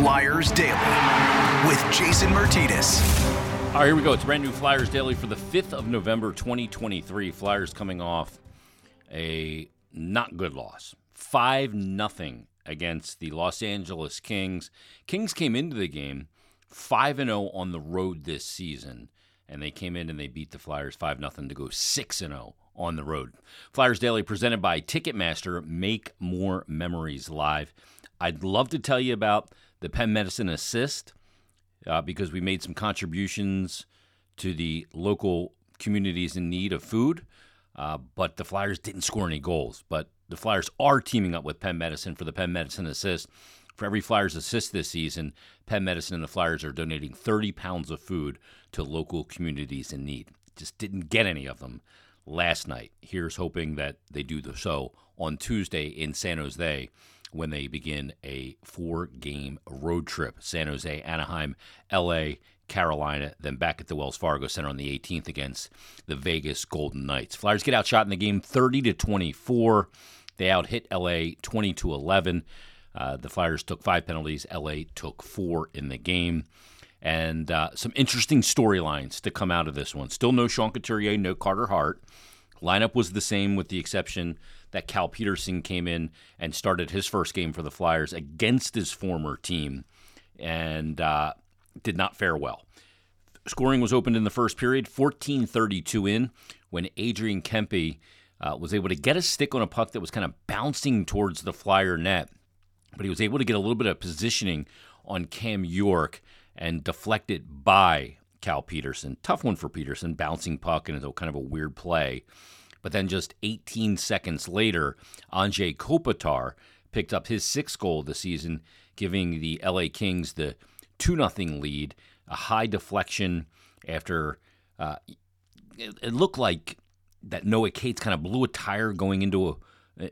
Flyers Daily with Jason Myrtetus. All right, here we go. It's brand new Flyers Daily for the 5th of November, 2023. Flyers coming off a not good loss. 5 nothing against the Los Angeles Kings. Kings came into the game 5 0 on the road this season, and they came in and they beat the Flyers 5 0 to go 6 0 on the road. Flyers Daily presented by Ticketmaster. Make more memories live. I'd love to tell you about the Penn Medicine Assist uh, because we made some contributions to the local communities in need of food, uh, but the Flyers didn't score any goals. But the Flyers are teaming up with Penn Medicine for the Penn Medicine Assist. For every Flyers assist this season, Penn Medicine and the Flyers are donating 30 pounds of food to local communities in need. Just didn't get any of them last night. Here's hoping that they do the so on Tuesday in San Jose when they begin a four game road trip San Jose, Anaheim, LA, Carolina, then back at the Wells Fargo Center on the 18th against the Vegas Golden Knights. Flyers get outshot in the game 30 to 24. They outhit LA 20 to 11. Uh, the Flyers took five penalties. LA took four in the game. And uh, some interesting storylines to come out of this one. Still no Sean Couturier, no Carter Hart. Lineup was the same with the exception that Cal Petersen came in and started his first game for the Flyers against his former team and uh, did not fare well. Scoring was opened in the first period, 14:32 in, when Adrian Kempe uh, was able to get a stick on a puck that was kind of bouncing towards the Flyer net, but he was able to get a little bit of positioning on Cam York and deflect it by Cal Petersen. Tough one for Petersen, bouncing puck and it's kind of a weird play. But then just 18 seconds later, Anze Kopitar picked up his sixth goal of the season, giving the LA Kings the 2 0 lead. A high deflection after uh, it, it, looked like that Noah Cates kind of blew a tire going into a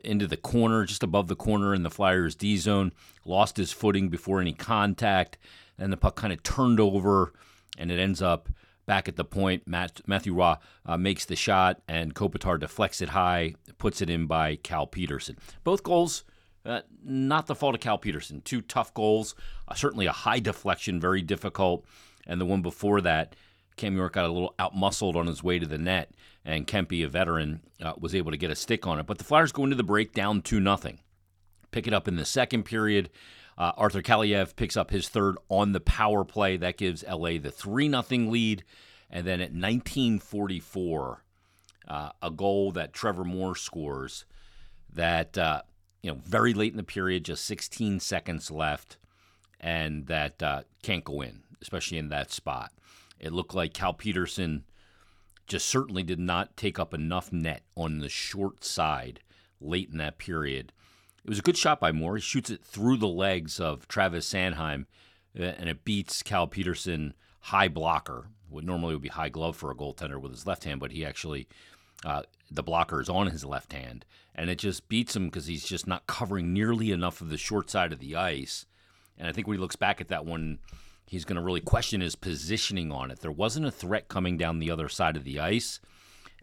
into the corner, just above the corner in the Flyers D zone, lost his footing before any contact, and the puck kind of turned over, and it ends up back at the point. Matt, Matthew Roy uh, makes the shot, and Kopitar deflects it high, puts it in by Cal Petersen. Both goals, uh, not the fault of Cal Petersen. Two tough goals, uh, certainly a high deflection, very difficult. And the one before that, Cam York got a little outmuscled on his way to the net, and Kempe, a veteran, uh, was able to get a stick on it. But the Flyers go into the break down 2 nothing. Pick it up in the second period. Uh, Arthur Kaliyev picks up his third on the power play. That gives LA the 3 0 lead. And then at 1944, uh, a goal that Trevor Moore scores that, uh, you know, very late in the period, just 16 seconds left, and that uh, can't go in, especially in that spot. It looked like Cal Petersen just certainly did not take up enough net on the short side late in that period it was a good shot by Moore. He shoots it through the legs of Travis Sanheim, uh, and it beats Cal Petersen high blocker. What normally would be high glove for a goaltender with his left hand, but he actually uh, the blocker is on his left hand, and it just beats him because he's just not covering nearly enough of the short side of the ice. And I think when he looks back at that one, he's going to really question his positioning on it. There wasn't a threat coming down the other side of the ice,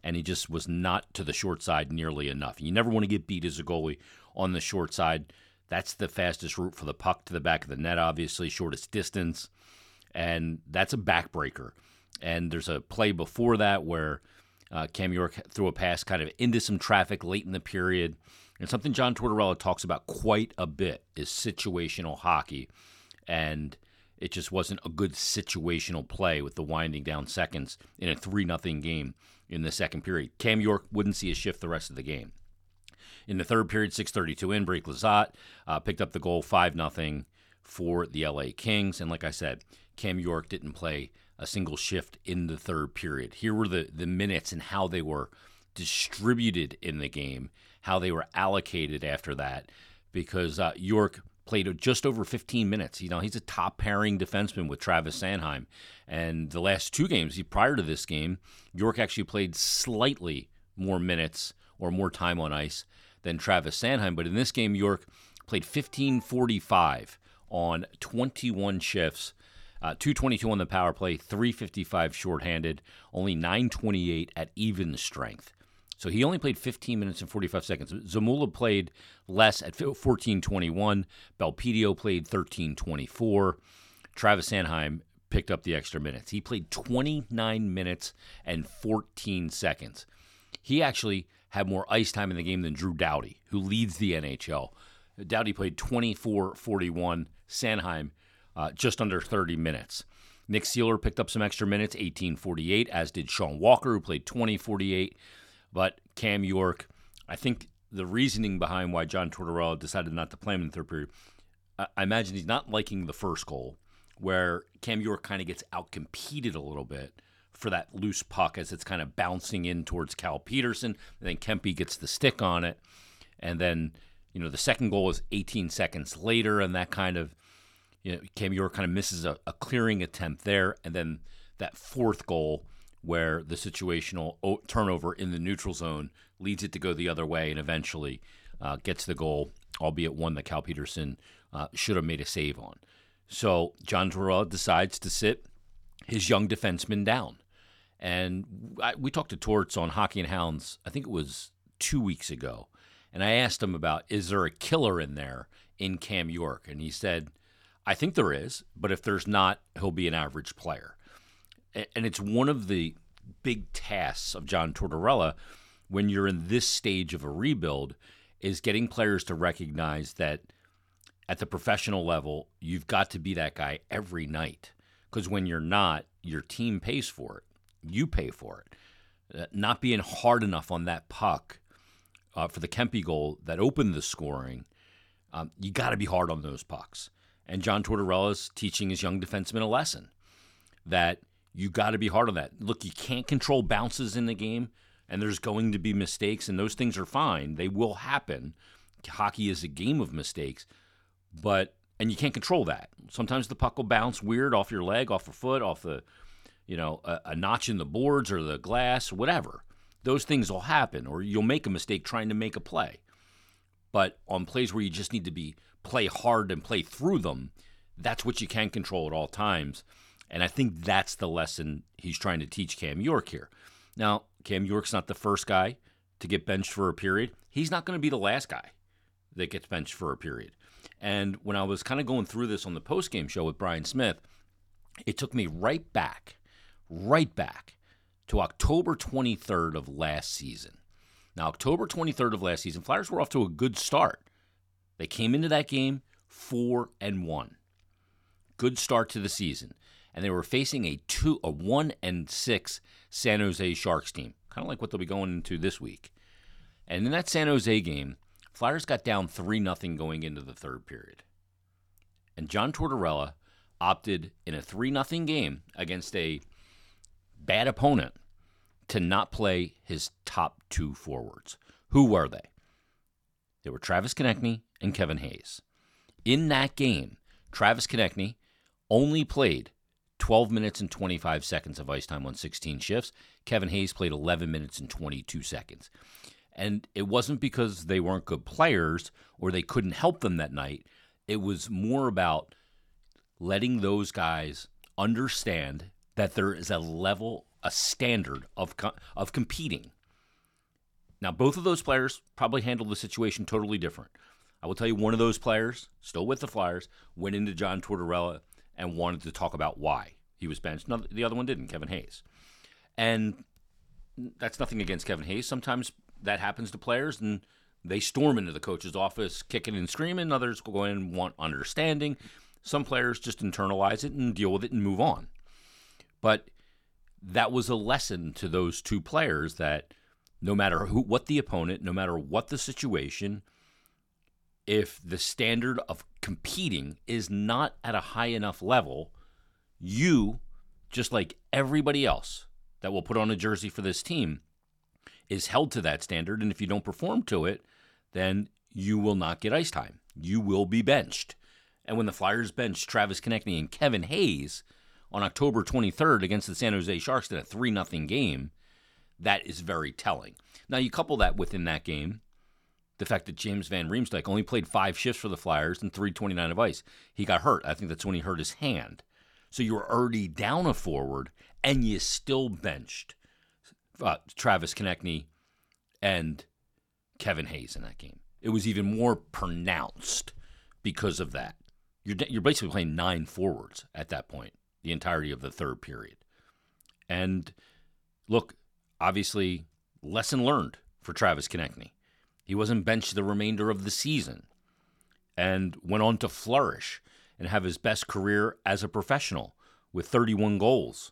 and he just was not to the short side nearly enough. You never want to get beat as a goalie on the short side. That's the fastest route for the puck to the back of the net, obviously, shortest distance. And that's a backbreaker. And there's a play before that where uh, Cam York threw a pass kind of into some traffic late in the period. And something John Tortorella talks about quite a bit is situational hockey. And it just wasn't a good situational play with the winding down seconds in a 3 0 game in the second period. Cam York wouldn't see a shift the rest of the game. In the third period, 6:32 in, Blake Lizotte uh, picked up the goal, five nothing for the LA Kings. And like I said, Cam York didn't play a single shift in the third period. Here were the the minutes and how they were distributed in the game, how they were allocated after that, because uh, York played just over 15 minutes. You know, he's a top pairing defenseman with Travis Sanheim. And the last two games, prior to this game, York actually played slightly more minutes or more time on ice than Travis Sanheim. But in this game, York played 1545 on 21 shifts. Uh, 222 on the power play, 355 shorthanded, only 928 at even strength. So he only played 15 minutes and 45 seconds. Zamula played less at 14:21. Belpedio played 13:24. Travis Sanheim picked up the extra minutes. He played 29 minutes and 14 seconds. He actually had more ice time in the game than Drew Doughty, who leads the NHL. Doughty played 24 41. Sanheim uh, just under 30 minutes. Nick Seeler picked up some extra minutes, 1848, as did Sean Walker, who played 2048. But Cam York, I think the reasoning behind why John Tortorella decided not to play him in the third period, I, I imagine he's not liking the first goal, where Cam York kind of gets outcompeted a little bit for that loose puck as it's kind of bouncing in towards Cal Petersen. And then Kempe gets the stick on it. And then, you know, the second goal is 18 seconds later, and that kind of, you know, Cam York kind of misses a, a clearing attempt there. And then that fourth goal, where the situational turnover in the neutral zone leads it to go the other way and eventually uh, gets the goal, albeit one that Cal Petersen uh, should have made a save on. So John Tortorella decides to sit his young defenseman down. And I, we talked to Torts on Hockey and Hounds, I think it was two weeks ago. And I asked him about, is there a killer in there in Cam York? And he said, I think there is, but if there's not, he'll be an average player. And it's one of the big tasks of John Tortorella when you're in this stage of a rebuild is getting players to recognize that at the professional level, you've got to be that guy every night. Because when you're not, your team pays for it you pay for it. Uh, not being hard enough on that puck uh, for the Kempe goal that opened the scoring, um, you got to be hard on those pucks. And John Tortorella is teaching his young defenseman a lesson that you got to be hard on that. Look, you can't control bounces in the game, and there's going to be mistakes, and those things are fine. They will happen. Hockey is a game of mistakes, but and you can't control that. Sometimes the puck will bounce weird off your leg, off your foot, off the you know, a, a notch in the boards or the glass, whatever. Those things will happen, or you'll make a mistake trying to make a play. But on plays where you just need to be play hard and play through them, that's what you can control at all times. And I think that's the lesson he's trying to teach Cam York here. Now, Cam York's not the first guy to get benched for a period. He's not going to be the last guy that gets benched for a period. And when I was kind of going through this on the post-game show with Brian Smith, it took me right back right back to October 23rd of last season. Now, October 23rd of last season, Flyers were off to a good start. They came into that game 4 and 1. Good start to the season. And they were facing a 2 a 1 and 6 San Jose Sharks team, kind of like what they'll be going into this week. And in that San Jose game, Flyers got down 3 0 going into the third period. And John Tortorella opted in a 3 0 game against a bad opponent to not play his top two forwards. Who were they? They were Travis Konecny and Kevin Hayes. In that game, Travis Konecny only played 12 minutes and 25 seconds of ice time on 16 shifts. Kevin Hayes played 11 minutes and 22 seconds. And it wasn't because they weren't good players or they couldn't help them that night. It was more about letting those guys understand that there is a level, a standard of of competing. Now, both of those players probably handled the situation totally different. I will tell you, one of those players, still with the Flyers, went into John Tortorella and wanted to talk about why he was benched. No, the other one didn't, Kevin Hayes. And that's nothing against Kevin Hayes. Sometimes that happens to players, and they storm into the coach's office kicking and screaming. Others go in and want understanding. Some players just internalize it and deal with it and move on. But that was a lesson to those two players that no matter who what the opponent, no matter what the situation, if the standard of competing is not at a high enough level, you, just like everybody else that will put on a jersey for this team, is held to that standard. And if you don't perform to it, then you will not get ice time. You will be benched. And when the Flyers benched Travis Konecny and Kevin Hayes, on October 23rd against the San Jose Sharks in a 3 0 game, that is very telling. Now, you couple that within that game, the fact that James Van Riemsdyk only played five shifts for the Flyers and 329 of ice. He got hurt. I think that's when he hurt his hand. So you were already down a forward, and you still benched uh, Travis Konecny and Kevin Hayes in that game. It was even more pronounced because of that. You're, you're basically playing nine forwards at that point, the entirety of the third period. And look, obviously, lesson learned for Travis Konecny. He wasn't benched the remainder of the season and went on to flourish and have his best career as a professional with 31 goals,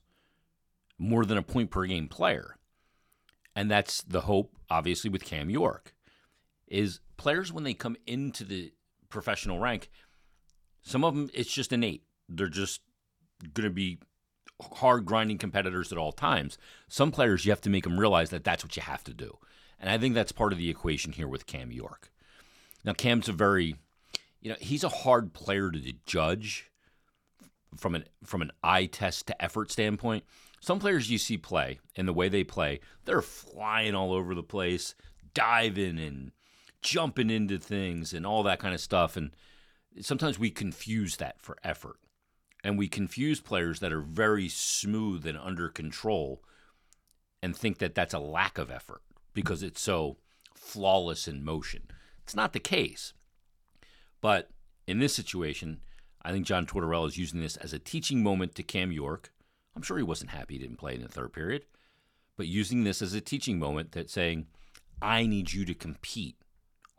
more than a point per game player. And that's the hope, obviously, with Cam York, is players when they come into the professional rank, some of them it's just innate. They're just going to be hard grinding competitors at all times. Some players you have to make them realize that that's what you have to do. And I think that's part of the equation here with Cam York. Now Cam's a very you know, he's a hard player to judge from an from an eye test to effort standpoint. Some players you see play and the way they play, they're flying all over the place, diving and jumping into things and all that kind of stuff. And sometimes we confuse that for effort. And we confuse players that are very smooth and under control and think that that's a lack of effort because it's so flawless in motion. It's not the case. But in this situation, I think John Tortorella is using this as a teaching moment to Cam York. I'm sure he wasn't happy he didn't play in the third period, but using this as a teaching moment that saying, I need you to compete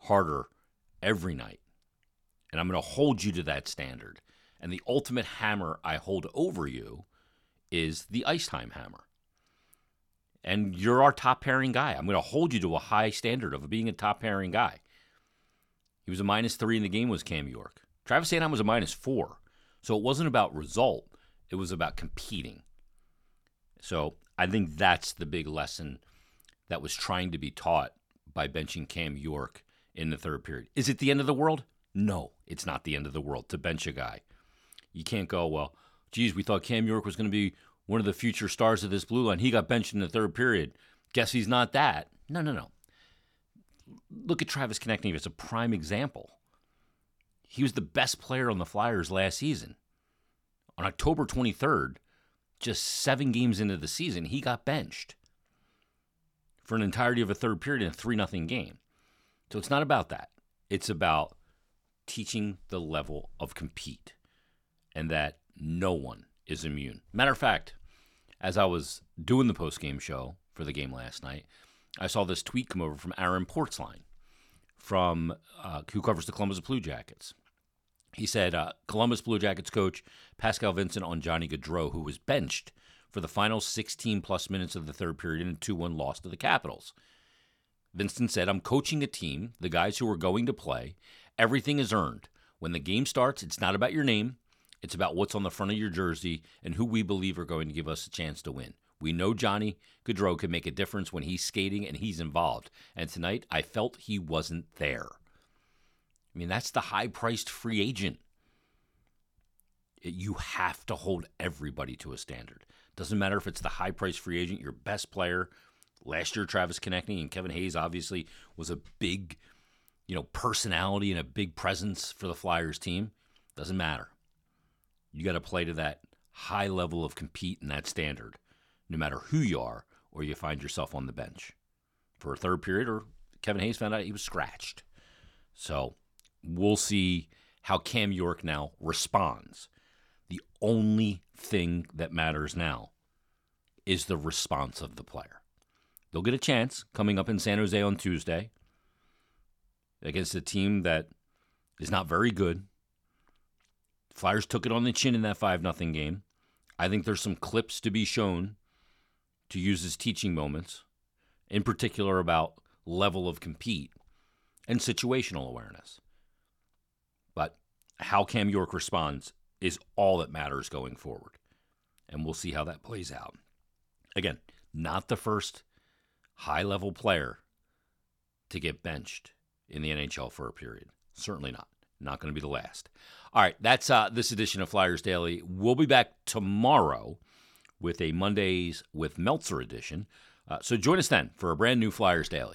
harder every night. And I'm going to hold you to that standard. And the ultimate hammer I hold over you is the ice time hammer. And you're our top pairing guy. I'm going to hold you to a high standard of being a top pairing guy. He was a minus three in the game, was Cam York. Travis Sanheim was a minus four. So it wasn't about result, it was about competing. So I think that's the big lesson that was trying to be taught by benching Cam York in the third period. Is it the end of the world? No, it's not the end of the world to bench a guy. You can't go, well, geez, we thought Cam York was going to be one of the future stars of this blue line. He got benched in the third period. Guess he's not that. No, no, no look at Travis Konecny as a prime example. He was the best player on the Flyers last season. On October 23rd, just seven games into the season, he got benched for an entirety of a third period in a 3 0 game. So it's not about that. It's about teaching the level of compete and that no one is immune. Matter of fact, as I was doing the post game show for the game last night, I saw this tweet come over from Aaron Portzline, from uh, who covers the Columbus Blue Jackets. He said uh, Columbus Blue Jackets coach Pascal Vincent on Johnny Gaudreau, who was benched for the final 16 plus minutes of the third period in a 2 1 loss to the Capitals. Vincent said, I'm coaching a team, the guys who are going to play. Everything is earned. When the game starts, it's not about your name, it's about what's on the front of your jersey and who we believe are going to give us a chance to win. We know Johnny Gaudreau can make a difference when he's skating and he's involved. And tonight, I felt he wasn't there. I mean, that's the high priced free agent. You have to hold everybody to a standard. Doesn't matter if it's the high priced free agent, your best player. Last year, Travis Konecny and Kevin Hayes obviously was a big, you know, personality and a big presence for the Flyers team. Doesn't matter. You got to play to that high level of compete and that standard no matter who you are, or you find yourself on the bench for a third period, or Kevin Hayes found out he was scratched. So we'll see how Cam York now responds. The only thing that matters now is the response of the player. They'll get a chance coming up in San Jose on Tuesday against a team that is not very good. Flyers took it on the chin in that 5 0 game. I think there's some clips to be shown to use as teaching moments, in particular about level of compete and situational awareness. But how Cam York responds is all that matters going forward. And we'll see how that plays out. Again, not the first high level player to get benched in the NHL for a period. Certainly not. Not going to be the last. All right, that's uh, this edition of Flyers Daily. We'll be back tomorrow with a Mondays with Meltzer edition. Uh, so join us then for a brand new Flyers Daily.